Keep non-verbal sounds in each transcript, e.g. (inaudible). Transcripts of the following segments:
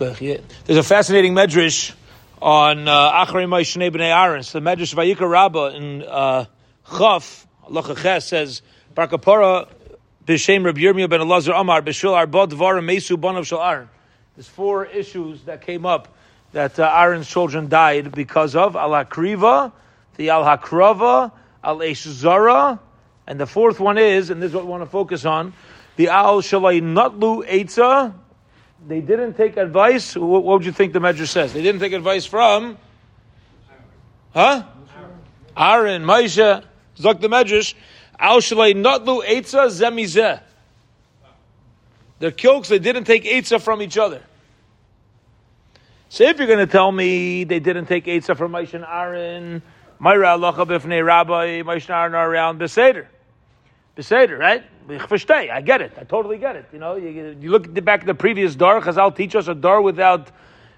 There's a fascinating medrash on uh, Achrei Moshe Bnei Aaron. So the medrash Vayikra Rabbah in uh, Chaf, Allah Ches says, Bar Kappara B'Shem Rabbi Yirmiyah ben Elazar Amar B'Shul Arba Dvarim Mesu Bonav Shal Aaron. There's four issues that came up that uh, Aaron's children died because of Al Hakriva, the Al Hakrava, Zara, and the fourth one is, and this is what we want to focus on, the Al Shalai Nutlu Eitza. They didn't take advice. What, would you think the Medrash says? They didn't take advice from, huh? Aaron, Moshe, Zok the Medrash. Al Shalai Nutlu Eitza Zemizeh. They're killed they didn't take Eitzah from each other. So if you're going to tell me they didn't take Eitzah from Moshe and Aaron, Myra Allah b'fnei Rabbi, Moshe and Aaron are around Beseder. Beseder, right? I get it. I totally get it. You know, you, you look back at the previous dar. Chazal teach us a dar without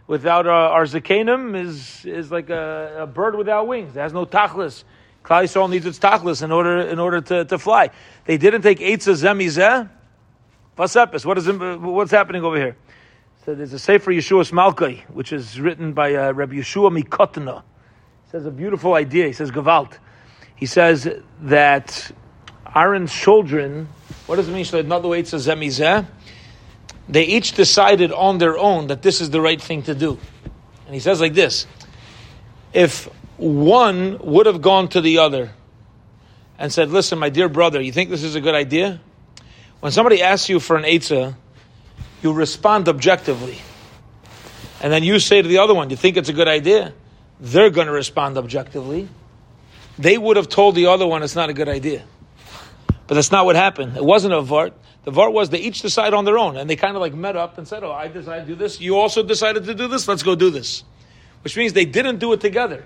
without uh, our zakenim is is like a, a, bird without wings. It has no tachlis. Klal Yisrael needs its tachlis in order in order to, to fly. They didn't take eitzah zemizeh. What is what's happening over here? So there's a Sefer Yeshuos Malko, which is written by uh, Rabbi Yeshua Mikotna. He says a beautiful idea. He says Gavalt. He says that Aaron's children, what does it mean? They each decided on their own that this is the right thing to do. And he says like this If one would have gone to the other and said, Listen, my dear brother, you think this is a good idea? When somebody asks you for an Eitzah, you respond objectively. And then you say to the other one, You think it's a good idea? They're going to respond objectively. They would have told the other one it's not a good idea. But that's not what happened. It wasn't a vart. The vart was they each decide on their own, and they kind of like met up and said, "Oh, I decided to do this. You also decided to do this. Let's go do this," which means they didn't do it together.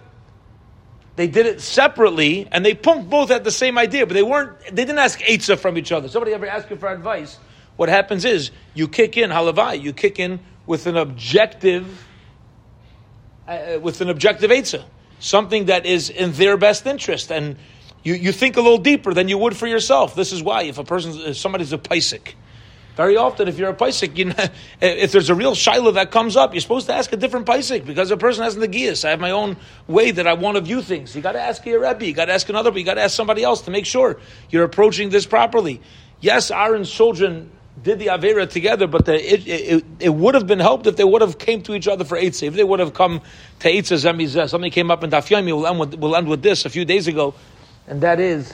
They did it separately, and they punked both at the same idea, but they weren't. They didn't ask eitzah from each other. Somebody ever ask you for advice? What happens is you kick in halavai. You kick in with an objective, uh, with an objective eitzah, something that is in their best interest, and you, you think a little deeper than you would for yourself. This is why if a person, if somebody's a paisik, very often if you're a paisik, you know, (laughs) if there's a real shiloh that comes up, you're supposed to ask a different paisik because a person has geas. I have my own way that I want to view things. You got to ask your rebbe, you got to ask another, but you got to ask somebody else to make sure you're approaching this properly. Yes, Aaron's children did the Avera together, but the, it, it, it, would have been helped if they would have came to each other for Eitzah. If they would have come to Eitzah Zemizeh. Something came up in Daf Yomi, we'll end, with, we'll end with this a few days ago and that is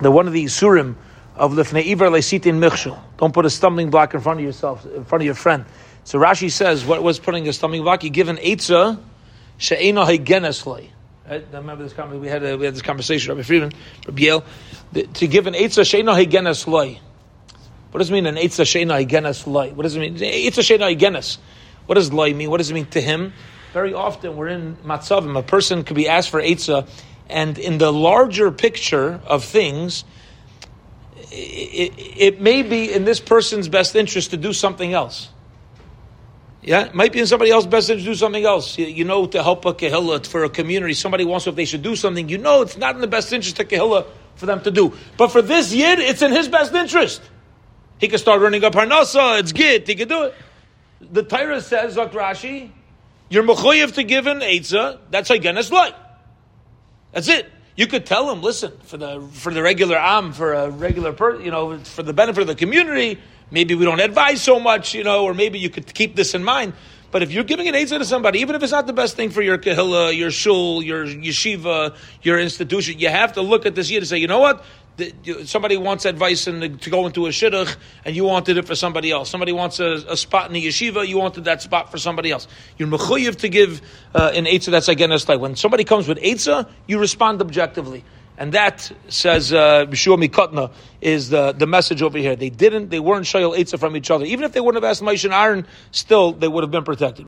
the one of the Isurim of Lifnei Iver Leisitin Michshel. Don't put a stumbling block in front of yourself, in front of your friend. So Rashi says, what was putting a stumbling block? You give an Eitzah, She'ena Hagenes Right? Uh, Remember this conversation, we had, a, we had this conversation, Rabbi Friedman, Rabbi Yale, to give an Eitzah, She'ena Hagenes What does it mean, an Eitzah, She'ena Hagenes What does it mean? Eitzah, She'ena Hagenes. What does Loi mean? What does it mean to him? Very often we're in Matzavim, a person could be asked for Eitzah, and in the larger picture of things, it, it, may be in this person's best interest to do something else. Yeah, it might be in somebody else's best interest to do something else. You, you know, to help a kehillah for a community, somebody wants if they should do something. You know, it's not in the best interest of kehillah for them to do. But for this yid, it's in his best interest. He can start running up harnasa. It's git. He can do it. The Torah says, Rashi, you're mechoyev to give an eitzah. That's again as light. That's it. You could tell him, listen, for the for the regular am, for a regular person, you know, for the benefit of the community, maybe we don't advise so much, you know, or maybe you could keep this in mind. But if you're giving an eitzah to somebody, even if it's not the best thing for your kahila, your shul, your yeshiva, your institution, you have to look at this year to say, you know what? somebody wants advice and to go into a shidduch, and you wanted it for somebody else. Somebody wants a, a, spot in the yeshiva, you wanted that spot for somebody else. You're mechuyev to give uh, an eitzah that's again a like when somebody comes with eitzah, you respond objectively. And that says uh, Bishua Mikotna is the, the message over here. They didn't, they weren't shayel eitzah from each other. Even if they wouldn't have asked Moshe and Aaron, still they would have been protected.